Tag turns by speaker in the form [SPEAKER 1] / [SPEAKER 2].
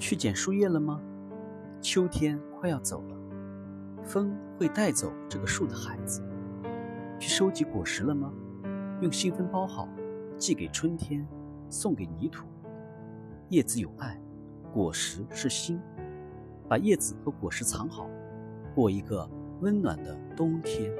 [SPEAKER 1] 去捡树叶了吗？秋天快要走了风会带走这个树的孩子。去收集果实了吗？用信封包好寄给春天送给泥土。叶子有爱果实是心把叶子和果实藏好过一个温暖的冬天。